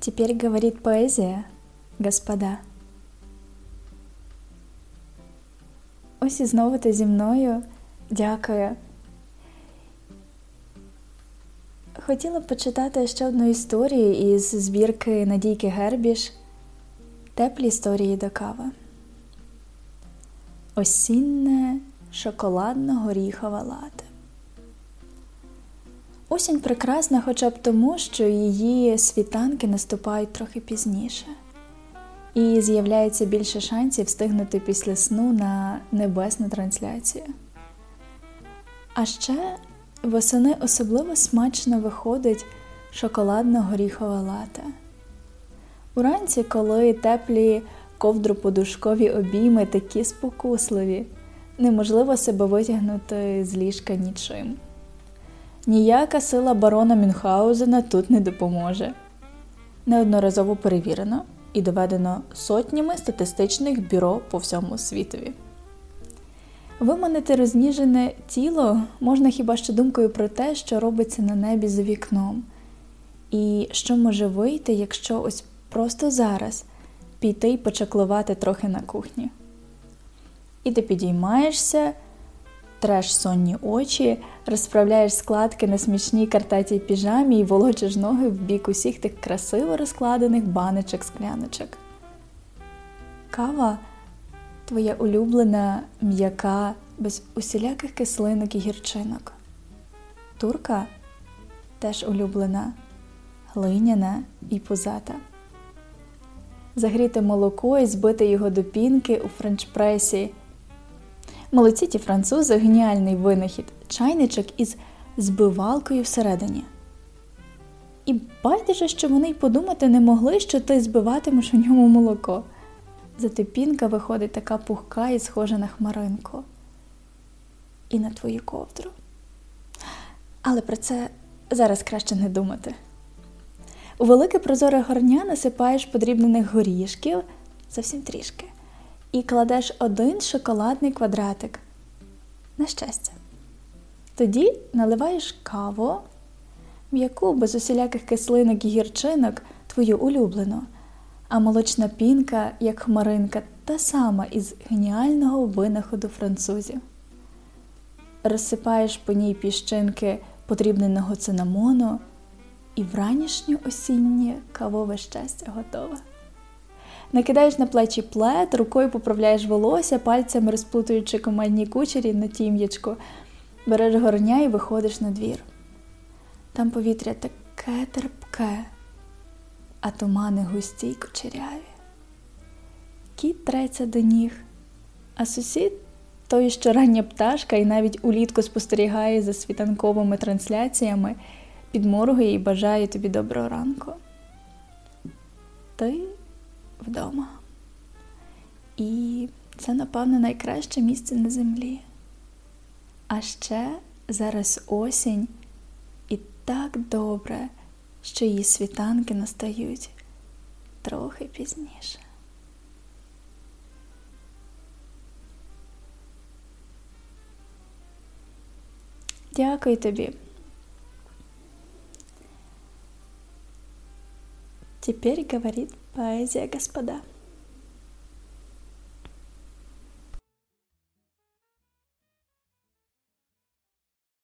Теперь говорит поэзія, господа. Ось і знову ти зі мною. Дякую. Хотіла б почитати ще одну історію із збірки Надійки Гербіш Теплі історії до кави. Осінне шоколадно-горіхове лате. Осінь прекрасна хоча б тому, що її світанки наступають трохи пізніше, і з'являється більше шансів встигнути після сну на небесну трансляцію. А ще восени особливо смачно виходить шоколадно-горіхове лате. Уранці, коли теплі ковдроподушкові обійми такі спокусливі, неможливо себе витягнути з ліжка нічим. Ніяка сила барона Мюнхгаузена тут не допоможе. Неодноразово перевірено і доведено сотнями статистичних бюро по всьому світові. Виманити розніжене тіло можна хіба що думкою про те, що робиться на небі за вікном, і що може вийти, якщо ось просто зараз піти й почаклувати трохи на кухні. І ти підіймаєшся, треш сонні очі, розправляєш складки на смішній картатій піжамі і волочиш ноги в бік усіх тих красиво розкладених баночок скляночок. Кава твоя улюблена, м'яка, без усіляких кислинок і гірчинок. Турка теж улюблена, глиняна і пузата. Загріти молоко і збити його до пінки у френчпресі. Молодці ті французи геніальний винахід, чайничок із збивалкою всередині. І байдуже, що вони й подумати не могли, що ти збиватимеш у ньому молоко. Зате пінка виходить така пухка і схожа на хмаринку. І на твою ковдру. Але про це зараз краще не думати. У велике прозоре горня насипаєш подрібнених горішків зовсім трішки, і кладеш один шоколадний квадратик. На щастя. Тоді наливаєш каву, м'яку без усіляких кислинок і гірчинок, твою улюблену, а молочна пінка, як хмаринка, та сама із геніального винаходу французів. Розсипаєш по ній піщинки подрібненого цинамону і вранішнє осіннє кавове щастя готове. Накидаєш на плечі плед, рукою поправляєш волосся, пальцями розплутуючи командні кучері на тім'ячку, береш горня і виходиш на двір. Там повітря таке терпке, а тумани густі й кучеряві. Кіт треться до ніг, а сусід той, що рання пташка, і навіть улітку спостерігає за світанковими трансляціями підморгує і бажає тобі доброго ранку. Ти вдома. І це, напевно, найкраще місце на землі. А ще зараз осінь і так добре, що її світанки настають трохи пізніше. Дякую тобі. Теперь говорит поэзия господа.